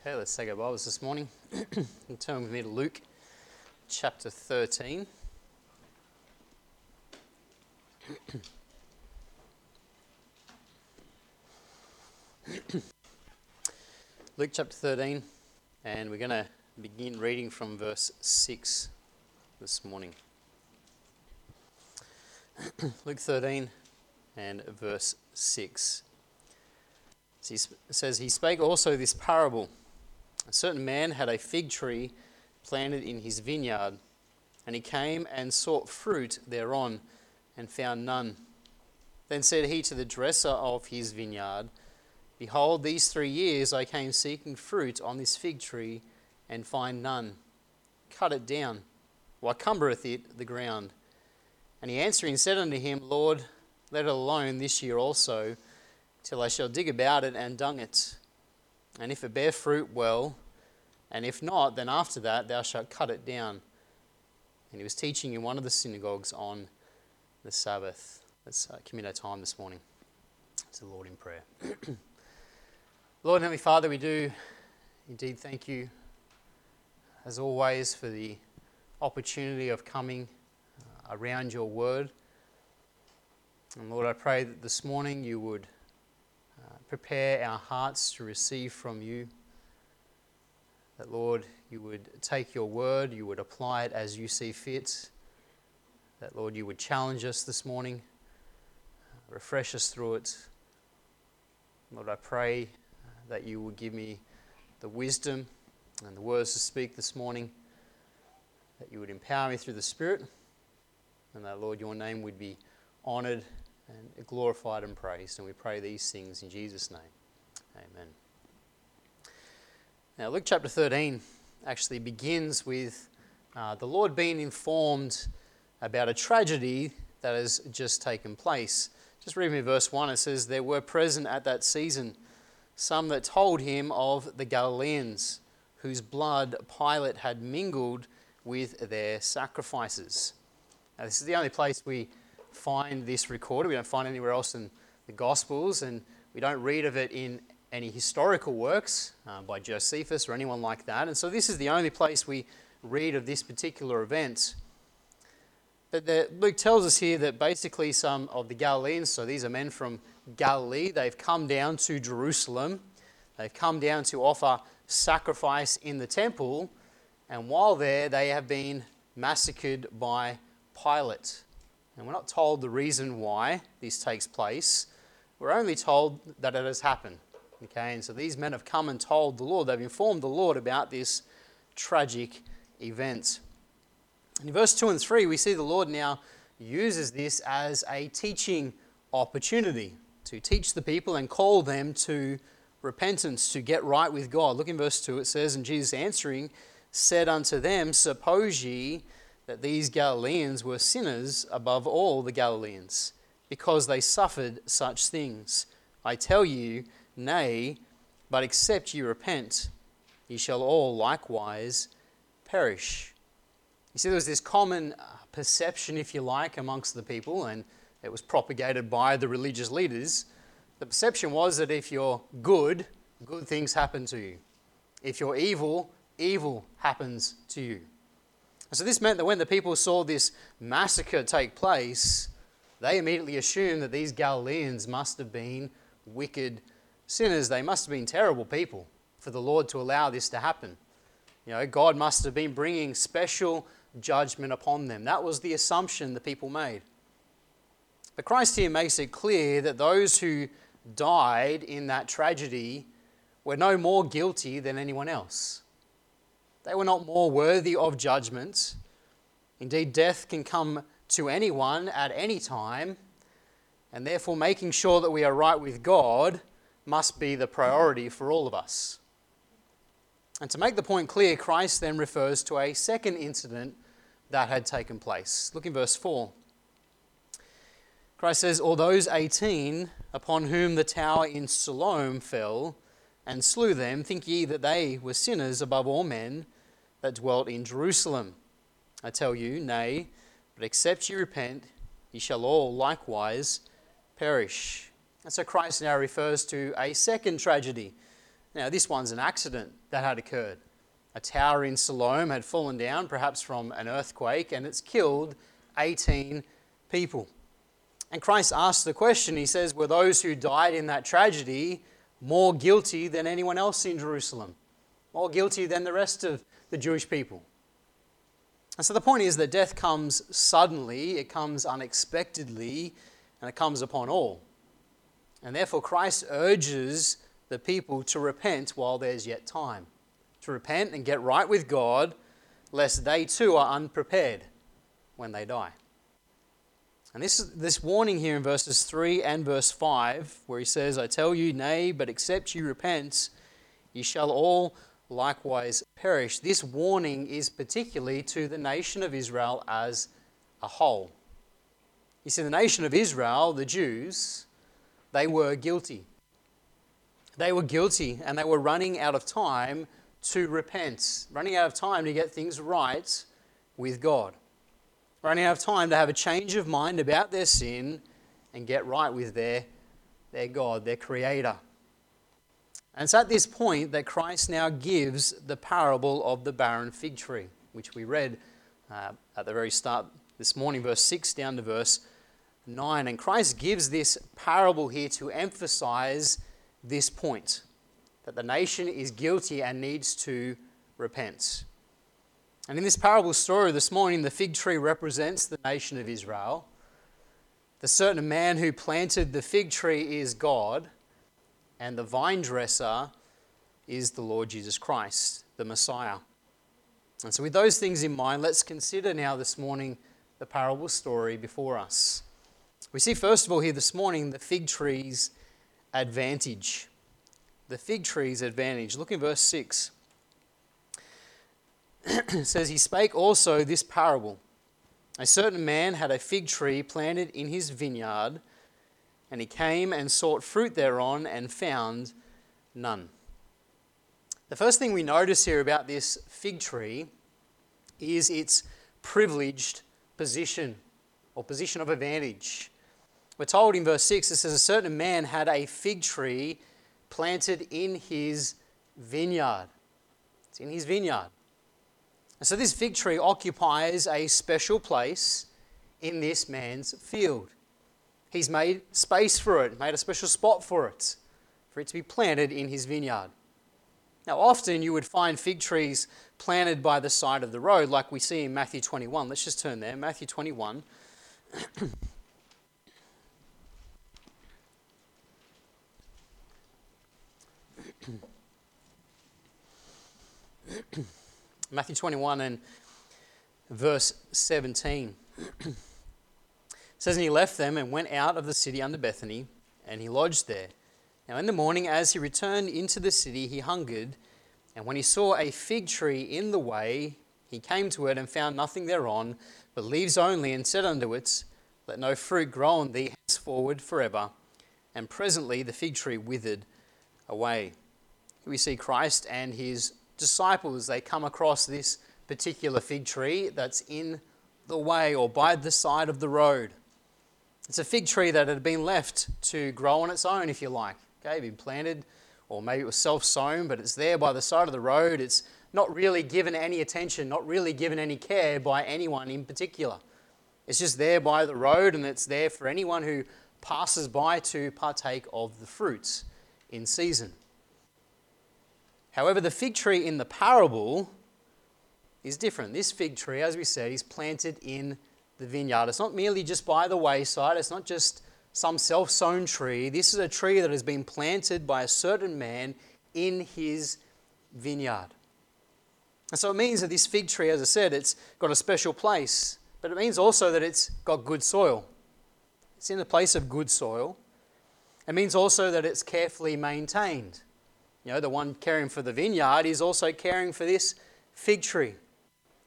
Okay, let's take our Bibles this morning and turn with me to Luke chapter 13. Luke chapter 13, and we're going to begin reading from verse 6 this morning. Luke 13 and verse 6. It says, He spake also this parable. A certain man had a fig tree planted in his vineyard, and he came and sought fruit thereon, and found none. Then said he to the dresser of his vineyard, Behold, these three years I came seeking fruit on this fig tree, and find none. Cut it down. Why cumbereth it the ground? And he answering said unto him, Lord, let it alone this year also, till I shall dig about it and dung it. And if it bear fruit, well, and if not, then after that thou shalt cut it down. And he was teaching in one of the synagogues on the Sabbath. Let's uh, commit our time this morning to the Lord in prayer. Lord Heavenly Father, we do indeed thank you, as always, for the opportunity of coming uh, around your word. And Lord, I pray that this morning you would prepare our hearts to receive from you. That, Lord, you would take your word, you would apply it as you see fit. That, Lord, you would challenge us this morning, refresh us through it. Lord, I pray that you would give me the wisdom and the words to speak this morning, that you would empower me through the Spirit, and that, Lord, your name would be honoured and glorified and praised. And we pray these things in Jesus' name. Amen. Now, Luke chapter 13 actually begins with uh, the Lord being informed about a tragedy that has just taken place. Just read me verse 1. It says, There were present at that season some that told him of the Galileans, whose blood Pilate had mingled with their sacrifices. Now, this is the only place we find this recorded. We don't find anywhere else in the Gospels, and we don't read of it in any historical works uh, by Josephus or anyone like that. And so this is the only place we read of this particular event. But the, Luke tells us here that basically some of the Galileans, so these are men from Galilee, they've come down to Jerusalem. They've come down to offer sacrifice in the temple. And while there, they have been massacred by Pilate. And we're not told the reason why this takes place. We're only told that it has happened. Okay, and so these men have come and told the Lord, they've informed the Lord about this tragic event. In verse 2 and 3, we see the Lord now uses this as a teaching opportunity to teach the people and call them to repentance, to get right with God. Look in verse 2, it says, And Jesus answering said unto them, Suppose ye that these Galileans were sinners above all the Galileans, because they suffered such things. I tell you, nay, but except ye repent, ye shall all likewise perish. You see, there was this common uh, perception, if you like, amongst the people, and it was propagated by the religious leaders. The perception was that if you're good, good things happen to you. If you're evil, evil happens to you. So this meant that when the people saw this massacre take place, they immediately assumed that these Galileans must have been wicked sinners. They must have been terrible people for the Lord to allow this to happen. You know, God must have been bringing special judgment upon them. That was the assumption the people made. But Christ here makes it clear that those who died in that tragedy were no more guilty than anyone else. They were not more worthy of judgment. Indeed, death can come to anyone at any time, and therefore making sure that we are right with God must be the priority for all of us. And to make the point clear, Christ then refers to a second incident that had taken place. Look in verse 4. Christ says, All those 18 upon whom the tower in Siloam fell and slew them, think ye that they were sinners above all men that dwelt in Jerusalem. I tell you, nay, but except ye repent, ye shall all likewise perish. And so Christ now refers to a second tragedy Now, this one's an accident that had occurred. A tower in Siloam had fallen down, perhaps from an earthquake, and it's killed 18 people. And Christ asks the question He says, Were those who died in that tragedy more guilty than anyone else in Jerusalem? More guilty than the rest of the Jewish people? And so the point is that death comes suddenly, it comes unexpectedly, and it comes upon all. And therefore, Christ urges the people to repent while there's yet time. To repent and get right with God, lest they too are unprepared when they die. And this, this warning here in verses 3 and verse 5, where he says, I tell you, nay, but except you repent, ye shall all likewise perish. This warning is particularly to the nation of Israel as a whole. You see, the nation of Israel, the Jews, they were guilty. They were guilty and they were running out of time to repent, running out of time to get things right with God running out of time to have a change of mind about their sin and get right with their, their God, their Creator. And it's at this point that Christ now gives the parable of the barren fig tree, which we read uh, at the very start this morning, verse 6 down to verse 9. And Christ gives this parable here to emphasize this point that the nation is guilty and needs to repent. And in this parable story this morning, the fig tree represents the nation of Israel. The certain man who planted the fig tree is God, and the vine dresser is the Lord Jesus Christ, the Messiah. And so, with those things in mind, let's consider now this morning the parable story before us. We see, first of all, here this morning, the fig tree's advantage. The fig tree's advantage. Look in verse 6. says, He spake also this parable A certain man had a fig tree planted in his vineyard, and he came and sought fruit thereon and found none. The first thing we notice here about this fig tree is its privileged position or position of advantage. We're told in verse 6 it says, A certain man had a fig tree planted in his vineyard. It's in his vineyard. And so this fig tree occupies a special place in this man's field. He's made space for it, made a special spot for it, for it to be planted in his vineyard. Now, often you would find fig trees planted by the side of the road, like we see in Matthew 21. Let's just turn there. Matthew 21. Matthew 21 and verse 17. it says, And he left them and went out of the city under Bethany, and he lodged there. Now in the morning, as he returned into the city, he hungered, and when he saw a fig tree in the way, he came to it and found nothing thereon, but leaves only, and said unto it, Let no fruit grow on thee henceforward forever. And presently the fig tree withered away. Here we see Christ and his disciples, they come across this particular fig tree that's in the way or by the side of the road. It's a fig tree that had been left to grow on its own, if you like. Okay, been planted, or maybe it was self sown, but it's there by the side of the road. It's not really given any attention, not really given any care by anyone in particular. It's just there by the road, and it's there for anyone who passes by to partake of the fruits in season. However, the fig tree in the parable is different. This fig tree, as we said, is planted in the vineyard. It's not merely just by the wayside, it's not just some self sown tree. This is a tree that has been planted by a certain man in his vineyard. And so it means that this fig tree, as I said, it's got a special place, but it means also that it's got good soil. It's in a place of good soil. It means also that it's carefully maintained. You know, the one caring for the vineyard is also caring for this fig tree,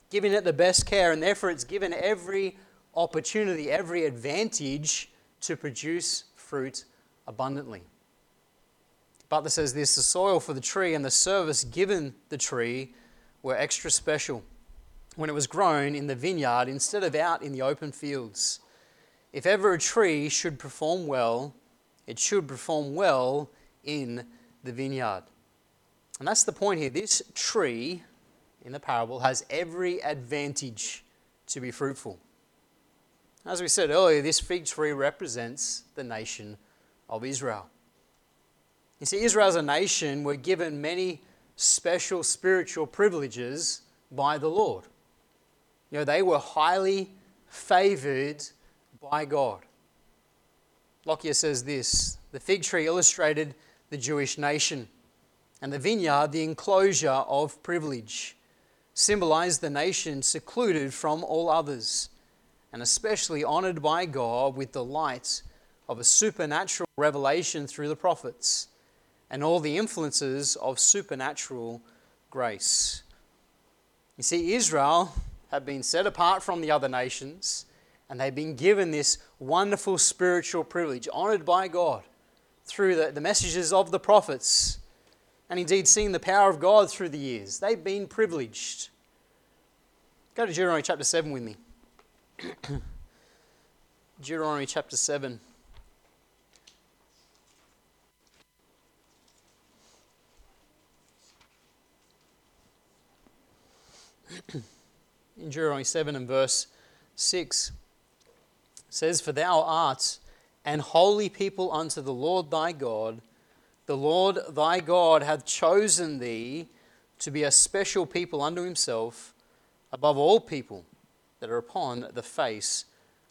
giving it the best care, and therefore it's given every opportunity, every advantage to produce fruit abundantly. Butler says this the soil for the tree and the service given the tree were extra special when it was grown in the vineyard instead of out in the open fields. If ever a tree should perform well, it should perform well in the vineyard. And that's the point here. This tree in the parable has every advantage to be fruitful. As we said earlier, this fig tree represents the nation of Israel. You see, Israel as a nation were given many special spiritual privileges by the Lord. You know, they were highly favored by God. Lockyer says this the fig tree illustrated the Jewish nation, and the vineyard the enclosure of privilege, symbolized the nation secluded from all others, and especially honored by God with the light of a supernatural revelation through the prophets and all the influences of supernatural grace. You see, Israel have been set apart from the other nations and they've been given this wonderful spiritual privilege, honored by God through the, the messages of the prophets, and indeed seen the power of God through the years. They've been privileged. Go to Deuteronomy chapter 7 with me. Deuteronomy chapter 7. in Deuteronomy 7 and verse 6 says, For thou art an holy people unto the Lord thy God. The Lord thy God hath chosen thee to be a special people unto himself above all people that are upon the face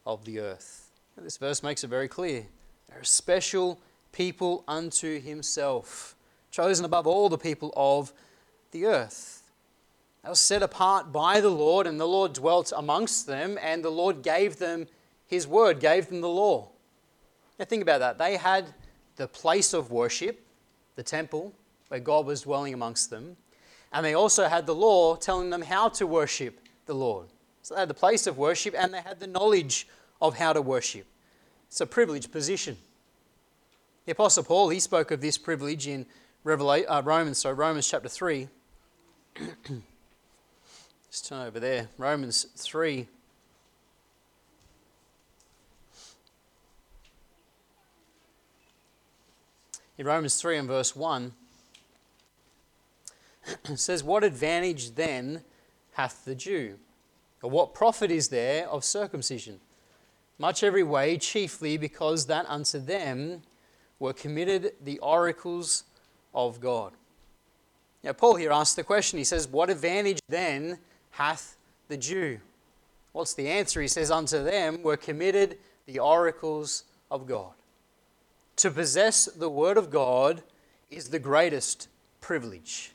of the earth. And this verse makes it very clear. They're a special people unto himself, chosen above all the people of the earth. They were set apart by the Lord, and the Lord dwelt amongst them, and the Lord gave them His word, gave them the law. Now, think about that. They had the place of worship, the temple, where God was dwelling amongst them, and they also had the law telling them how to worship the Lord. So they had the place of worship, and they had the knowledge of how to worship. It's a privileged position. The Apostle Paul, he spoke of this privilege in uh, Romans, so Romans chapter 3. Just turn over there. Romans 3. In Romans 3 and verse 1, it says, What advantage then hath the Jew? Or what profit is there of circumcision? Much every way, chiefly because that unto them were committed the oracles of God. Now, Paul here asks the question. He says, What advantage then hath the Jew? What's the answer? He says, Unto them were committed the oracles of God. To possess the Word of God is the greatest privilege.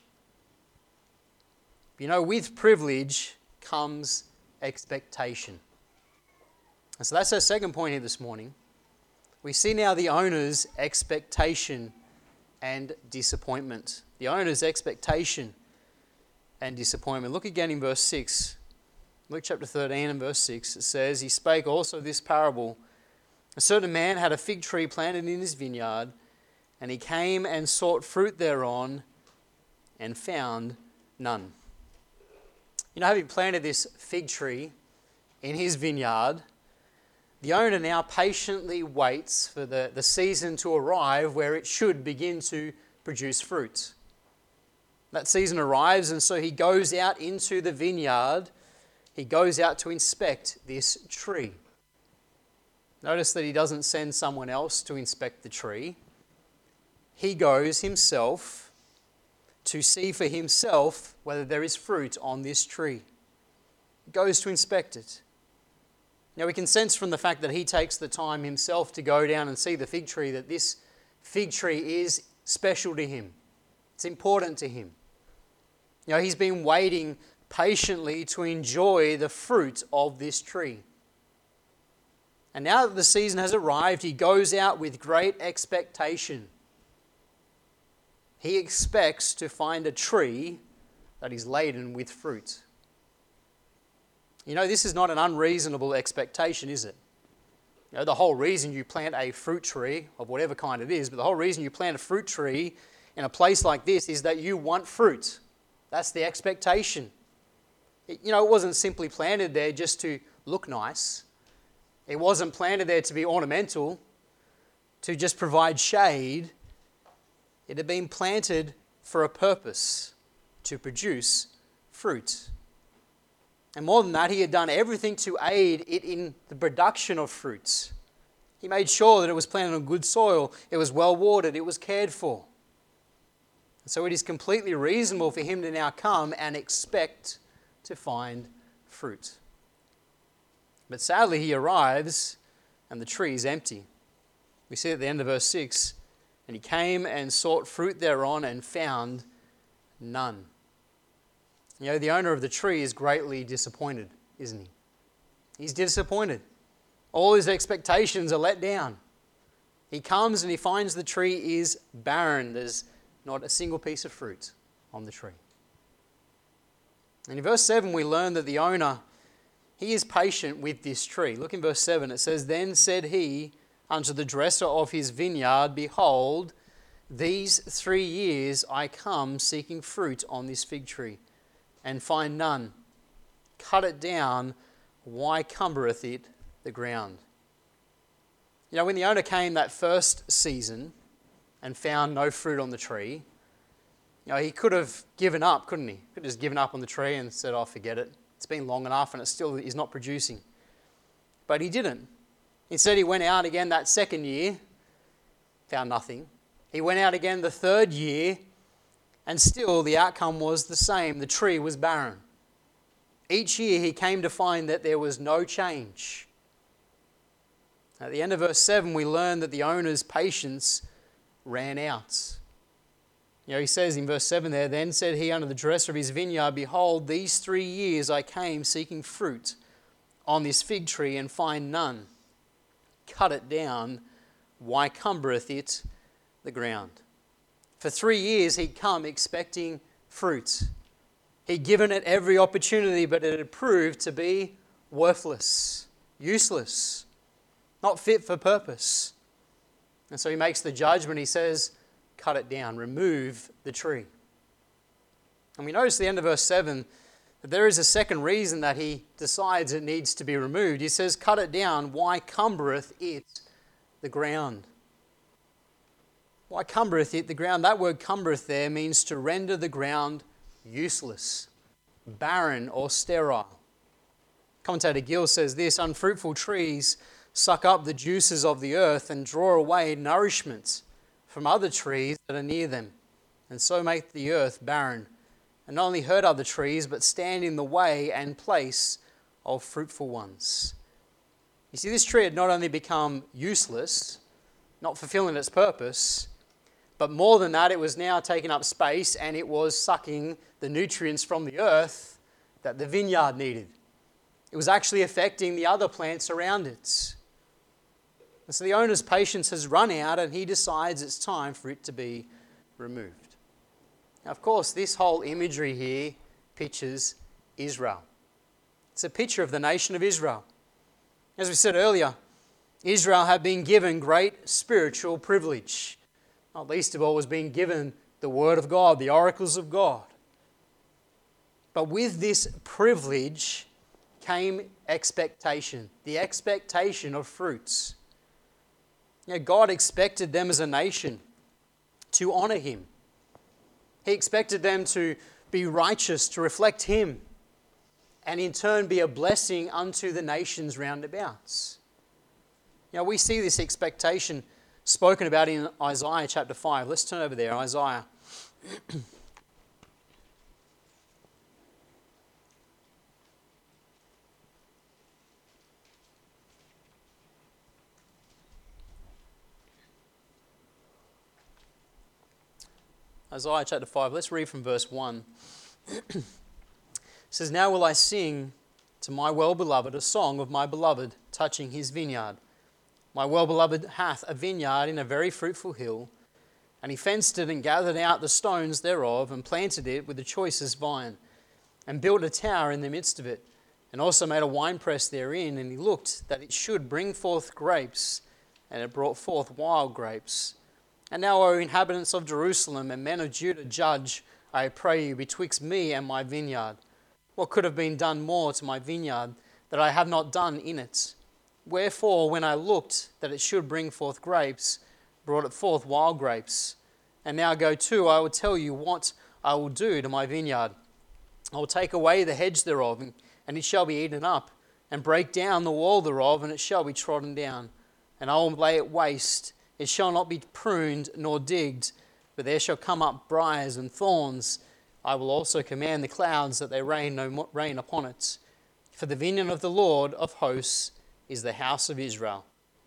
You know, with privilege comes expectation. And so that's our second point here this morning. We see now the owner's expectation and disappointment. The owner's expectation and disappointment. Look again in verse 6. Luke chapter 13 and verse 6. It says, He spake also this parable. A certain man had a fig tree planted in his vineyard, and he came and sought fruit thereon, and found none. You know, having planted this fig tree in his vineyard, the owner now patiently waits for the, the season to arrive where it should begin to produce fruit. That season arrives, and so he goes out into the vineyard. He goes out to inspect this tree. Notice that he doesn't send someone else to inspect the tree. He goes himself to see for himself whether there is fruit on this tree. He goes to inspect it. Now we can sense from the fact that he takes the time himself to go down and see the fig tree that this fig tree is special to him. It's important to him. You know, he's been waiting patiently to enjoy the fruit of this tree. And now that the season has arrived, he goes out with great expectation. He expects to find a tree that is laden with fruit. You know, this is not an unreasonable expectation, is it? You know, the whole reason you plant a fruit tree, of whatever kind it is, but the whole reason you plant a fruit tree in a place like this is that you want fruit. That's the expectation. It, you know, it wasn't simply planted there just to look nice, it wasn't planted there to be ornamental, to just provide shade. It had been planted for a purpose to produce fruit. And more than that, he had done everything to aid it in the production of fruits. He made sure that it was planted on good soil, it was well watered, it was cared for. And so it is completely reasonable for him to now come and expect to find fruit. But sadly, he arrives and the tree is empty. We see at the end of verse 6 and he came and sought fruit thereon and found none. You know, the owner of the tree is greatly disappointed, isn't he? He's disappointed. All his expectations are let down. He comes and he finds the tree is barren. There's not a single piece of fruit on the tree. And in verse 7, we learn that the owner, he is patient with this tree. Look in verse 7. It says, Then said he unto the dresser of his vineyard, Behold, these three years I come seeking fruit on this fig tree and find none. Cut it down, why cumbereth it the ground? You know, when the owner came that first season and found no fruit on the tree, you know, he could have given up, couldn't he? Could have just given up on the tree and said, Oh, forget it. It's been long enough and it still is not producing. But he didn't. Instead, he went out again that second year, found nothing. He went out again the third year, and still, the outcome was the same the tree was barren. Each year, he came to find that there was no change. At the end of verse 7, we learn that the owner's patience ran out. You know, he says in verse 7 there, Then said he unto the dresser of his vineyard, Behold, these three years I came seeking fruit on this fig tree and find none. Cut it down, why cumbereth it the ground? For three years, he'd come expecting fruit. He'd given it every opportunity, but it had proved to be worthless, useless, not fit for purpose. And so he makes the judgment. He says, Cut it down, remove the tree. And we notice the end of verse 7 that there is a second reason that he decides it needs to be removed. He says, Cut it down, why cumbereth it the ground? Why cumbereth it the ground? That word cumbereth there means to render the ground useless, barren, or sterile. Commentator Gill says this unfruitful trees suck up the juices of the earth and draw away nourishment from other trees that are near them, and so make the earth barren, and not only hurt other trees, but stand in the way and place of fruitful ones. You see, this tree had not only become useless, not fulfilling its purpose, but more than that, it was now taking up space and it was sucking the nutrients from the earth that the vineyard needed. It was actually affecting the other plants around it. And so the owner's patience has run out and he decides it's time for it to be removed. Now, of course, this whole imagery here pictures Israel. It's a picture of the nation of Israel. As we said earlier, Israel had been given great spiritual privilege not least of all, was being given the Word of God, the oracles of God. But with this privilege came expectation, the expectation of fruits. You know, God expected them as a nation to honor Him. He expected them to be righteous, to reflect Him, and in turn be a blessing unto the nations roundabouts. You know, we see this expectation spoken about in Isaiah chapter 5. Let's turn over there, Isaiah. Isaiah chapter 5, let's read from verse 1. it says, Now will I sing to my well beloved a song of my beloved touching his vineyard. My well beloved hath a vineyard in a very fruitful hill, and he fenced it and gathered out the stones thereof, and planted it with the choicest vine, and built a tower in the midst of it, and also made a winepress therein. And he looked that it should bring forth grapes, and it brought forth wild grapes. And now, O inhabitants of Jerusalem and men of Judah, judge, I pray you, betwixt me and my vineyard. What could have been done more to my vineyard that I have not done in it? Wherefore, when I looked that it should bring forth grapes, brought it forth wild grapes. And now go to, I will tell you what I will do to my vineyard. I will take away the hedge thereof, and it shall be eaten up, and break down the wall thereof, and it shall be trodden down. And I will lay it waste. It shall not be pruned nor digged, but there shall come up briars and thorns. I will also command the clouds that they rain no rain upon it. For the vineyard of the Lord of hosts is the house of Israel,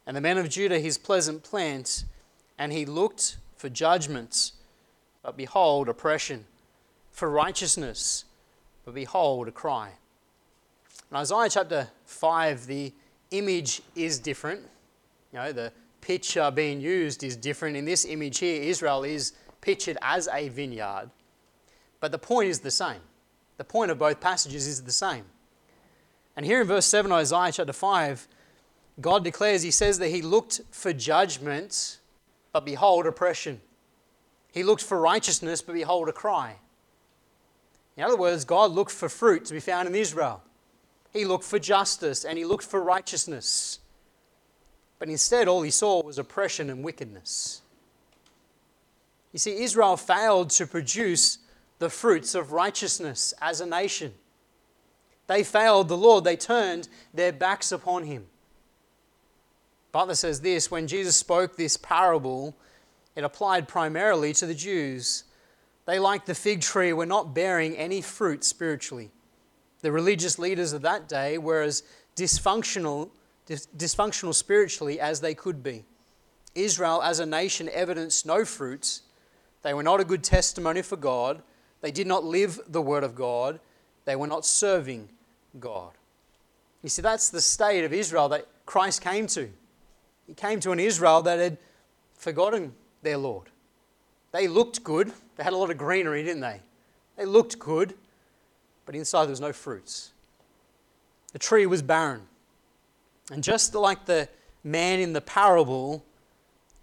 and the men of Judah his pleasant plant. And he looked for judgment, but behold, oppression, for righteousness, but behold, a cry. In Isaiah chapter 5, the image is different. You know, the picture uh, being used is different. In this image here, Israel is pictured as a vineyard. But the point is the same. The point of both passages is the same. And here in verse 7, Isaiah chapter 5, God declares, He says that He looked for judgment, but behold, oppression. He looked for righteousness, but behold, a cry. In other words, God looked for fruit to be found in Israel. He looked for justice and he looked for righteousness. But instead, all he saw was oppression and wickedness. You see, Israel failed to produce the fruits of righteousness as a nation. They failed the Lord, they turned their backs upon him. Butler says this when Jesus spoke this parable, it applied primarily to the Jews. They, like the fig tree, were not bearing any fruit spiritually. The religious leaders of that day were as dysfunctional, dysfunctional spiritually as they could be. Israel, as a nation, evidenced no fruits. They were not a good testimony for God. They did not live the Word of God. They were not serving God. You see, that's the state of Israel that Christ came to. He came to an Israel that had forgotten their Lord. They looked good. They had a lot of greenery, didn't they? They looked good, but inside there was no fruits. The tree was barren. And just like the man in the parable,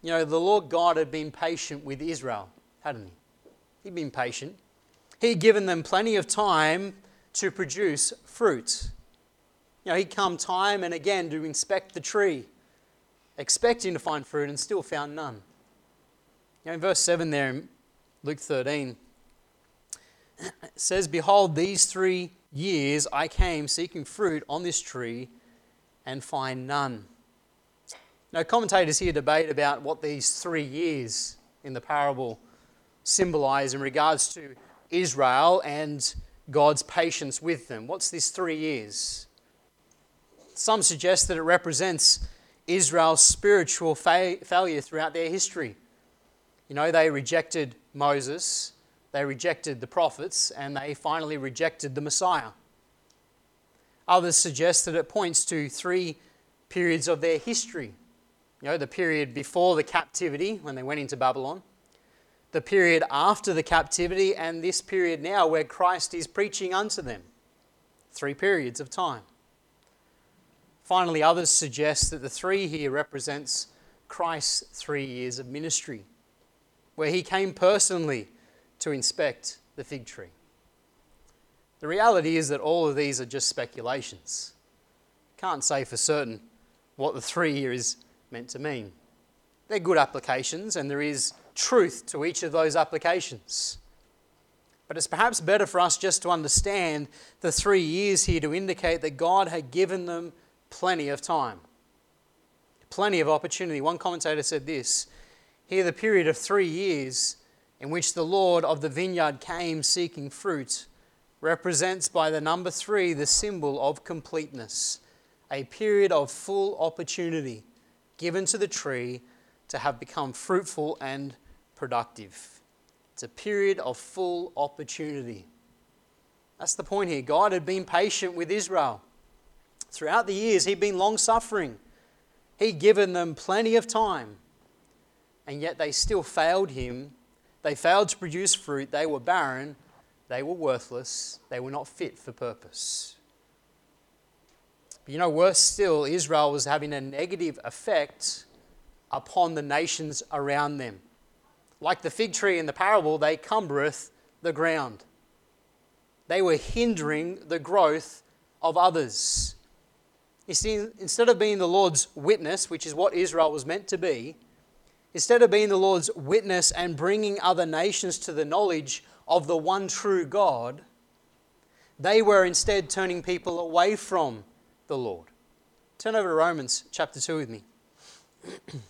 you know, the Lord God had been patient with Israel, hadn't he? He'd been patient. He'd given them plenty of time to produce fruit. You know, he'd come time and again to inspect the tree, expecting to find fruit and still found none. You know, in verse 7 there in Luke 13, it says, Behold, these three years I came seeking fruit on this tree and find none. Now, commentators here debate about what these three years in the parable symbolize in regards to Israel and God's patience with them. What's this three years? Some suggest that it represents Israel's spiritual fa- failure throughout their history. You know, they rejected Moses, they rejected the prophets, and they finally rejected the Messiah. Others suggest that it points to three periods of their history. You know, the period before the captivity, when they went into Babylon, the period after the captivity, and this period now where Christ is preaching unto them. Three periods of time. Finally, others suggest that the three here represents Christ's three years of ministry where he came personally to inspect the fig tree. The reality is that all of these are just speculations. Can't say for certain what the three year is meant to mean. They're good applications, and there is truth to each of those applications. But it's perhaps better for us just to understand the three years here to indicate that God had given them plenty of time, plenty of opportunity. One commentator said this here, the period of three years in which the Lord of the vineyard came seeking fruit represents by the number three the symbol of completeness, a period of full opportunity given to the tree to have become fruitful and productive. It's a period of full opportunity. That's the point here. God had been patient with Israel. Throughout the years, He'd been long suffering. He'd given them plenty of time and yet they still failed him. They failed to produce fruit. They were barren. They were worthless. They were not fit for purpose. But you know, worse still, Israel was having a negative effect upon the nations around them. Like the fig tree in the parable, they cumbereth the ground. They were hindering the growth of others. You see, instead of being the Lord's witness, which is what Israel was meant to be, instead of being the Lord's witness and bringing other nations to the knowledge of the one true God, they were instead turning people away from the Lord. Turn over to Romans chapter 2 with me.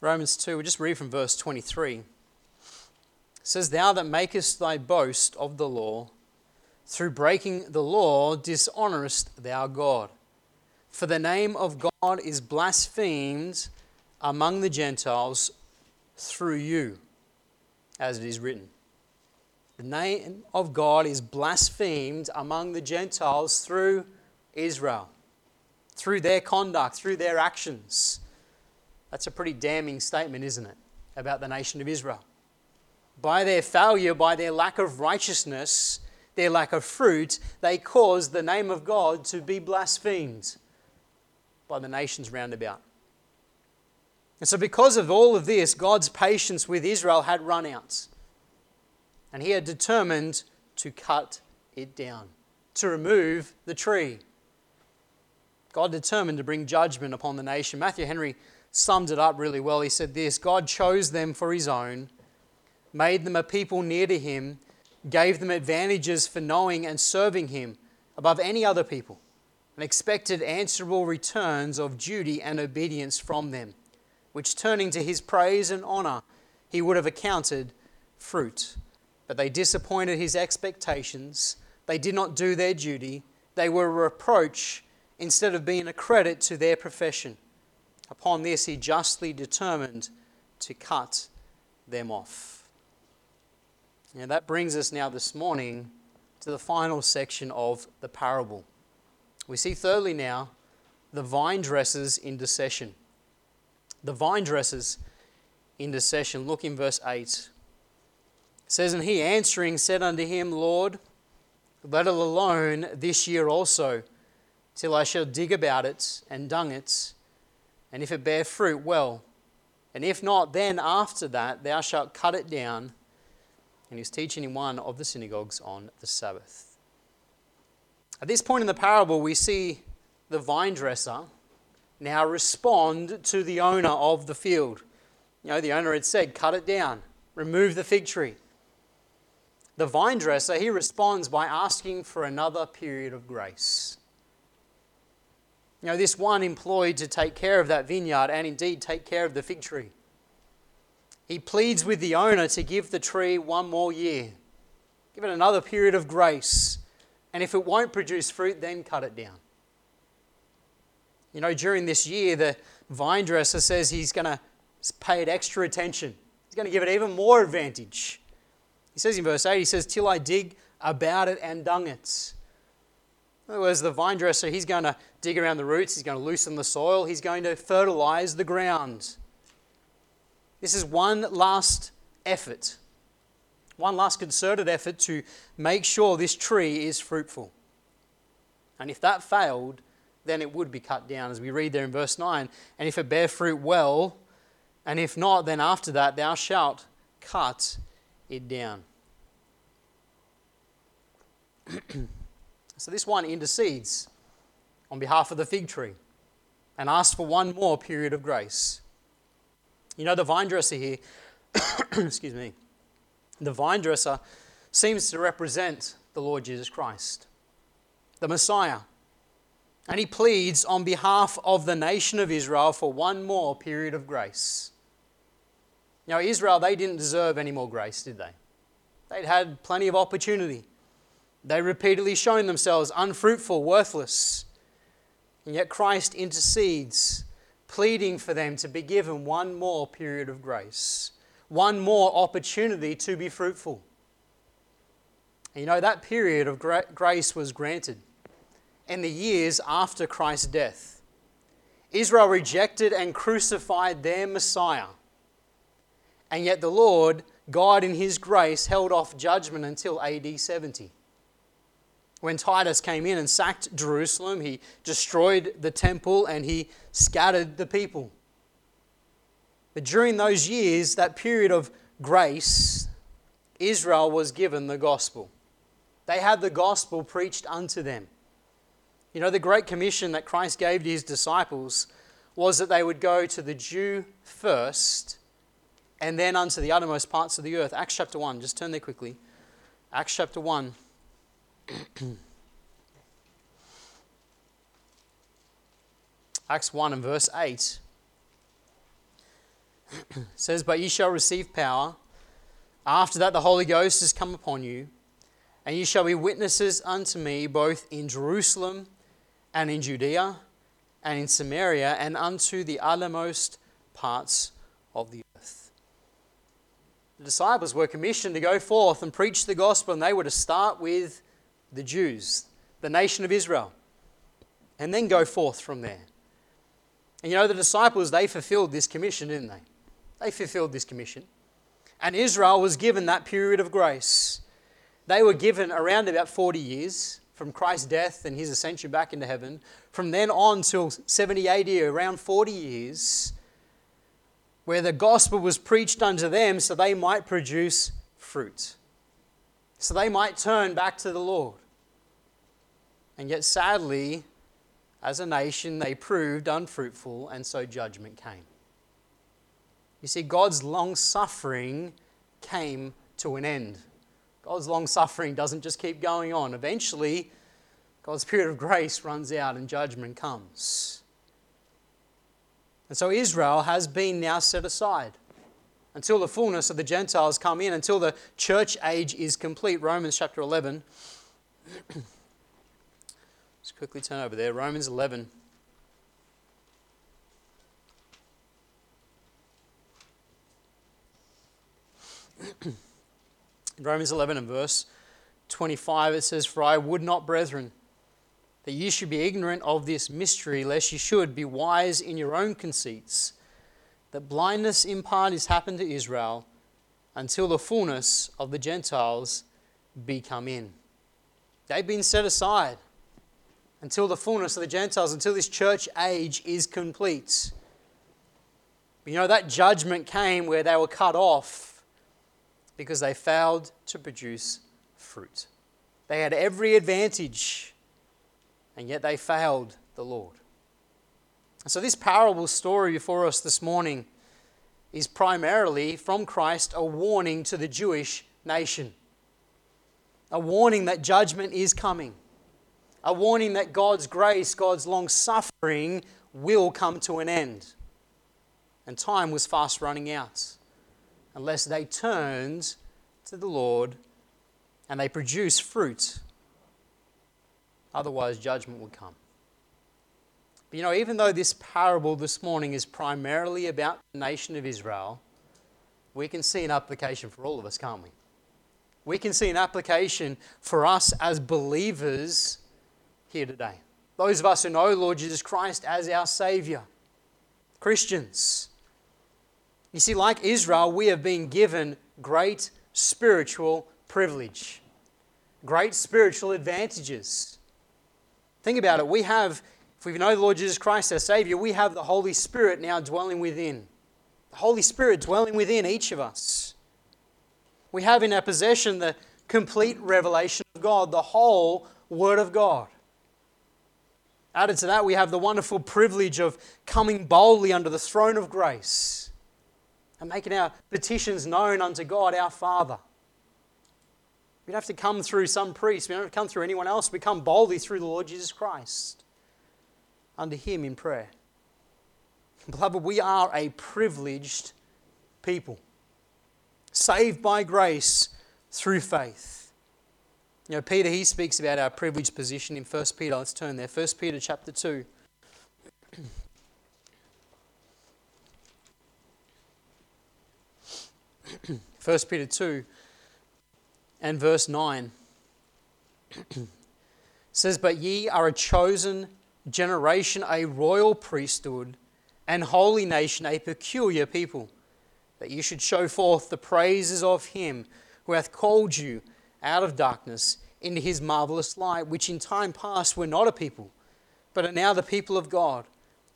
Romans 2, we'll just read from verse 23. It says, Thou that makest thy boast of the law, through breaking the law dishonorest thou God. For the name of God is blasphemed among the Gentiles through you, as it is written. The name of God is blasphemed among the Gentiles through Israel, through their conduct, through their actions. That's a pretty damning statement, isn't it, about the nation of Israel? By their failure, by their lack of righteousness, their lack of fruit, they caused the name of God to be blasphemed by the nations round about. And so, because of all of this, God's patience with Israel had run out. And he had determined to cut it down, to remove the tree. God determined to bring judgment upon the nation. Matthew Henry summed it up really well. He said this God chose them for his own, made them a people near to him, gave them advantages for knowing and serving him above any other people, and expected answerable returns of duty and obedience from them, which turning to his praise and honor, he would have accounted fruit. But they disappointed his expectations. They did not do their duty. They were a reproach instead of being a credit to their profession. Upon this, he justly determined to cut them off. And that brings us now this morning to the final section of the parable. We see, thirdly, now the vine dressers' intercession. The vine dressers' intercession. Look in verse 8. It says, And he answering said unto him, Lord, let it alone this year also, till I shall dig about it and dung it and if it bear fruit, well. And if not, then after that thou shalt cut it down. And he's teaching in one of the synagogues on the Sabbath. At this point in the parable, we see the vine dresser now respond to the owner of the field. You know, the owner had said, cut it down, remove the fig tree. The vine dresser, he responds by asking for another period of grace. You know, this one employed to take care of that vineyard and indeed take care of the fig tree. He pleads with the owner to give the tree one more year, give it another period of grace, and if it won't produce fruit, then cut it down. You know, during this year, the vine dresser says he's going to pay it extra attention. He's going to give it even more advantage. He says in verse 8, he says, Till I dig about it and dung it. In other words, the vine dresser, he's going to dig around the roots, he's going to loosen the soil, he's going to fertilize the ground. This is one last effort, one last concerted effort to make sure this tree is fruitful. And if that failed, then it would be cut down, as we read there in verse 9. And if it bear fruit well, and if not, then after that thou shalt cut it down. So this one intercedes on behalf of the fig tree and asks for one more period of grace. You know, the vine dresser here, excuse me, the vine dresser seems to represent the Lord Jesus Christ, the Messiah. And he pleads on behalf of the nation of Israel for one more period of grace. Now, Israel, they didn't deserve any more grace, did they? They'd had plenty of opportunity. They repeatedly shown themselves unfruitful, worthless. And yet Christ intercedes, pleading for them to be given one more period of grace, one more opportunity to be fruitful. And you know, that period of grace was granted in the years after Christ's death. Israel rejected and crucified their Messiah. And yet the Lord, God in His grace, held off judgment until AD 70. When Titus came in and sacked Jerusalem, he destroyed the temple and he scattered the people. But during those years, that period of grace, Israel was given the gospel. They had the gospel preached unto them. You know, the great commission that Christ gave to his disciples was that they would go to the Jew first and then unto the uttermost parts of the earth. Acts chapter 1, just turn there quickly. Acts chapter 1. Acts 1 and verse 8 says, But ye shall receive power. After that, the Holy Ghost is come upon you, and ye shall be witnesses unto me both in Jerusalem and in Judea and in Samaria and unto the uttermost parts of the earth. The disciples were commissioned to go forth and preach the gospel, and they were to start with the Jews, the nation of Israel, and then go forth from there. And you know, the disciples, they fulfilled this commission, didn't they? They fulfilled this commission. And Israel was given that period of grace. They were given around about 40 years from Christ's death and his ascension back into heaven. From then on till 70 AD, around 40 years, where the gospel was preached unto them so they might produce fruit, so they might turn back to the Lord. And yet, sadly, as a nation, they proved unfruitful, and so judgment came. You see, God's long suffering came to an end. God's long suffering doesn't just keep going on. Eventually, God's period of grace runs out and judgment comes. And so Israel has been now set aside until the fullness of the Gentiles come in, until the church age is complete. Romans chapter 11. Let's quickly turn over there. Romans 11. Romans 11 and verse 25, it says, For I would not, brethren, that ye should be ignorant of this mystery, lest ye should be wise in your own conceits, that blindness in part is happened to Israel until the fullness of the Gentiles be come in. They've been set aside until the fullness of the Gentiles, until this church age is complete. But you know, that judgment came where they were cut off because they failed to produce fruit. They had every advantage, and yet they failed the Lord. So, this parable story before us this morning is primarily from Christ a warning to the Jewish nation, a warning that judgment is coming, a warning that God's grace, God's long suffering will come to an end. And time was fast running out unless they turned to the Lord and they produce fruit. Otherwise, judgment would come. But you know, even though this parable this morning is primarily about the nation of Israel, we can see an application for all of us, can't we? We can see an application for us as believers here today. Those of us who know Lord Jesus Christ as our Savior, Christians. You see, like Israel, we have been given great spiritual privilege, great spiritual advantages. Think about it. We have, we know the Lord Jesus Christ our Savior, we have the Holy Spirit now dwelling within. The Holy Spirit dwelling within each of us. We have in our possession the complete revelation of God, the whole Word of God. Added to that, we have the wonderful privilege of coming boldly under the throne of grace and making our petitions known unto God our Father. We don't have to come through some priest, we don't have to come through anyone else. We come boldly through the Lord Jesus Christ under Him in prayer. Beloved, we are a privileged people, saved by grace through faith. You know, Peter, he speaks about our privileged position in 1 Peter. Let's turn there. 1 Peter chapter 2. 1 Peter 2 and verse 9 says, But ye are a chosen generation, a royal priesthood, and holy nation, a peculiar people, that you should show forth the praises of him who hath called you out of darkness into his marvelous light, which in time past were not a people, but are now the people of God,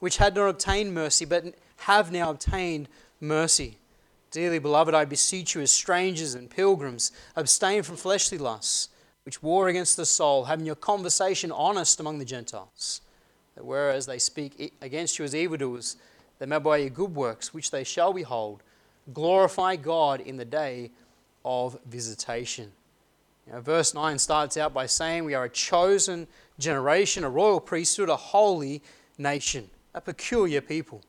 which had not obtained mercy, but have now obtained mercy. Dearly beloved, I beseech you as strangers and pilgrims, abstain from fleshly lusts, which war against the soul, having your conversation honest among the Gentiles, that whereas they speak against you as evildoers, they may by your good works, which they shall behold, glorify God in the day of visitation. Verse 9 starts out by saying, We are a chosen generation, a royal priesthood, a holy nation, a peculiar people.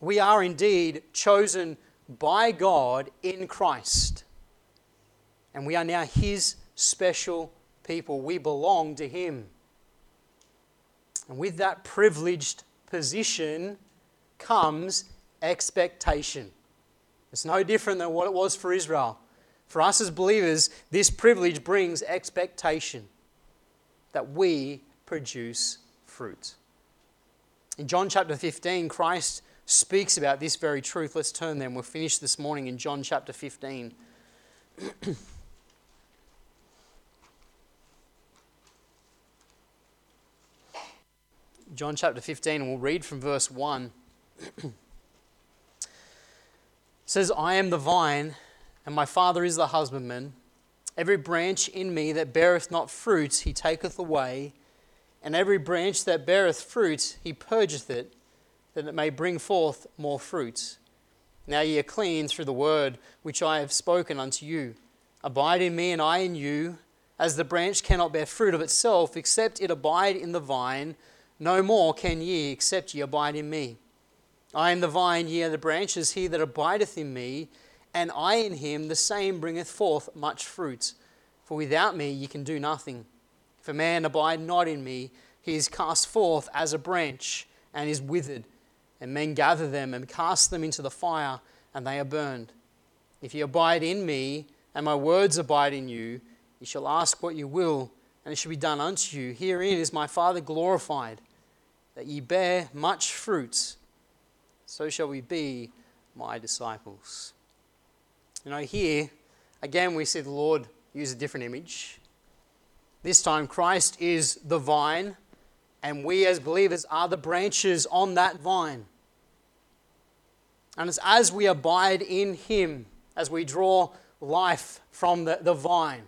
We are indeed chosen by God in Christ. And we are now His special people. We belong to Him. And with that privileged position comes expectation. It's no different than what it was for Israel. For us as believers, this privilege brings expectation that we produce fruit. In John chapter 15, Christ speaks about this very truth. Let's turn then. We'll finish this morning in John chapter 15. John chapter 15, and we'll read from verse 1. it says, I am the vine, and my Father is the husbandman. Every branch in me that beareth not fruit, he taketh away, and every branch that beareth fruit, he purgeth it that it may bring forth more fruit. Now ye are clean through the word which I have spoken unto you. Abide in me, and I in you. As the branch cannot bear fruit of itself, except it abide in the vine, no more can ye, except ye abide in me. I am the vine, ye are the branches. He that abideth in me, and I in him, the same bringeth forth much fruit. For without me ye can do nothing. If a man abide not in me, he is cast forth as a branch, and is withered and men gather them and cast them into the fire, and they are burned. If ye abide in me, and my words abide in you, ye shall ask what you will, and it shall be done unto you. Herein is my Father glorified, that ye bear much fruit. So shall we be my disciples. You know, here, again, we see the Lord use a different image. This time, Christ is the vine and we as believers are the branches on that vine. And it's as we abide in Him, as we draw life from the, the vine,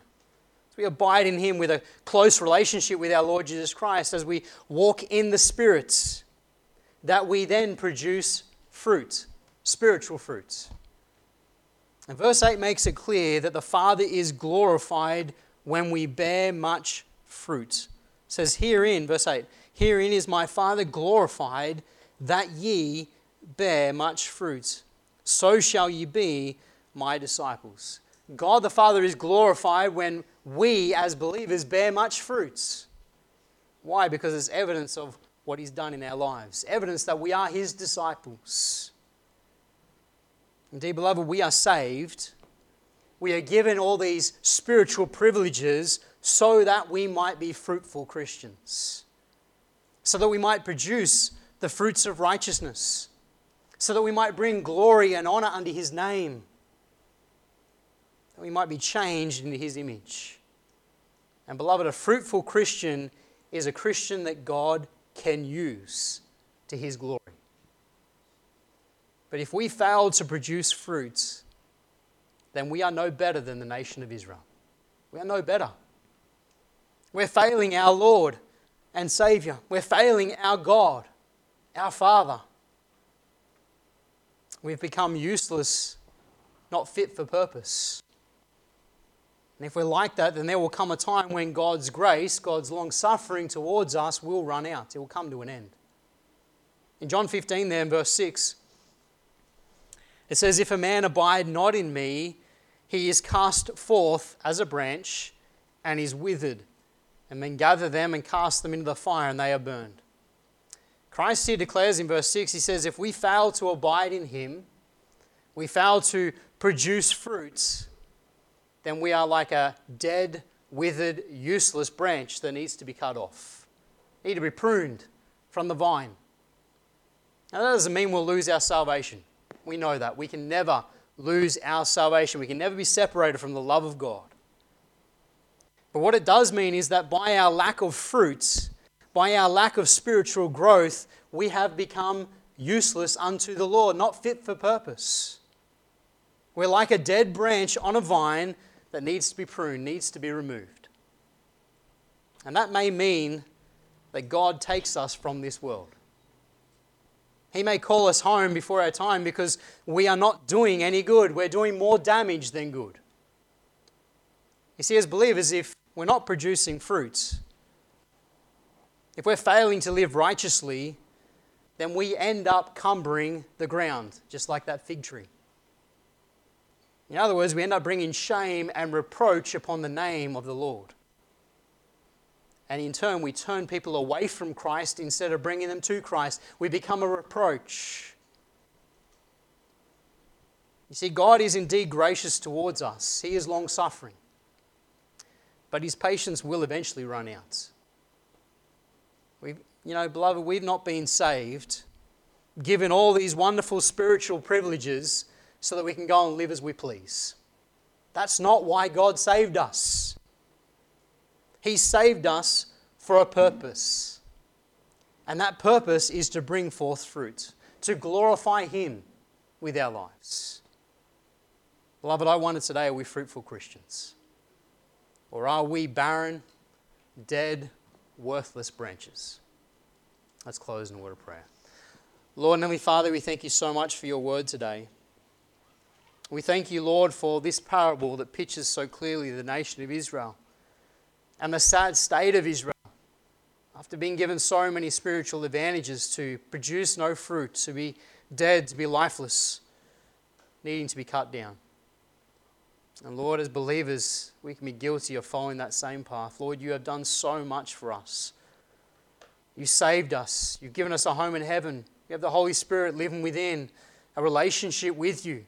as we abide in Him with a close relationship with our Lord Jesus Christ, as we walk in the spirits, that we then produce fruit, spiritual fruits. And verse 8 makes it clear that the Father is glorified when we bear much fruit. It says herein, verse 8, Herein is my Father glorified, that ye bear much fruit. So shall ye be my disciples. God the Father is glorified when we, as believers, bear much fruits. Why? Because it's evidence of what He's done in our lives, evidence that we are His disciples. Indeed, beloved, we are saved. We are given all these spiritual privileges so that we might be fruitful Christians so that we might produce the fruits of righteousness, so that we might bring glory and honor unto his name, we might be changed into his image. And, beloved, a fruitful Christian is a Christian that God can use to his glory. But if we fail to produce fruits, then we are no better than the nation of Israel. We are no better. We're failing our Lord and Savior. We're failing our God, our Father. We've become useless, not fit for purpose. And if we're like that, then there will come a time when God's grace, God's long suffering towards us will run out. It will come to an end. In John 15, there in verse 6, it says, If a man abide not in me, he is cast forth as a branch and is withered and then gather them and cast them into the fire, and they are burned. Christ here declares in verse 6, he says, If we fail to abide in him, we fail to produce fruits, then we are like a dead, withered, useless branch that needs to be cut off, need to be pruned from the vine. Now, that doesn't mean we'll lose our salvation. We know that. We can never lose our salvation. We can never be separated from the love of God. But what it does mean is that by our lack of fruits, by our lack of spiritual growth, we have become useless unto the Lord, not fit for purpose. We're like a dead branch on a vine that needs to be pruned, needs to be removed. And that may mean that God takes us from this world. He may call us home before our time because we are not doing any good. We're doing more damage than good. You see, as believers, if we're not producing fruits, if we're failing to live righteously, then we end up cumbering the ground, just like that fig tree. In other words, we end up bringing shame and reproach upon the name of the Lord. And in turn, we turn people away from Christ instead of bringing them to Christ. We become a reproach. You see, God is indeed gracious towards us, He is long suffering. But His patience will eventually run out. we you know, beloved, we've not been saved, given all these wonderful spiritual privileges so that we can go and live as we please. That's not why God saved us. He saved us for a purpose. And that purpose is to bring forth fruit, to glorify Him with our lives. Beloved, I wonder today are we fruitful Christians? Or are we barren, dead, worthless branches? Let's close in a word of prayer. Lord and Heavenly Father, we thank you so much for your word today. We thank you, Lord, for this parable that pictures so clearly the nation of Israel and the sad state of Israel after being given so many spiritual advantages to produce no fruit, to be dead, to be lifeless, needing to be cut down. And Lord, as believers, we can be guilty of following that same path. Lord, you have done so much for us. You saved us. You've given us a home in heaven. You have the Holy Spirit living within, a relationship with you.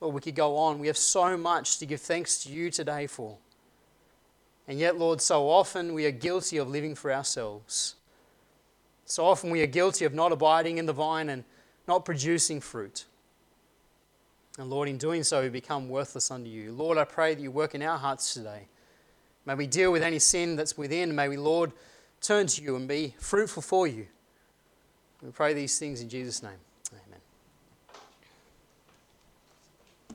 Lord, we could go on. We have so much to give thanks to you today for. And yet, Lord, so often we are guilty of living for ourselves. So often we are guilty of not abiding in the vine and not producing fruit. And Lord, in doing so, we become worthless unto you. Lord, I pray that you work in our hearts today. May we deal with any sin that's within. May we, Lord, turn to you and be fruitful for you. We pray these things in Jesus' name.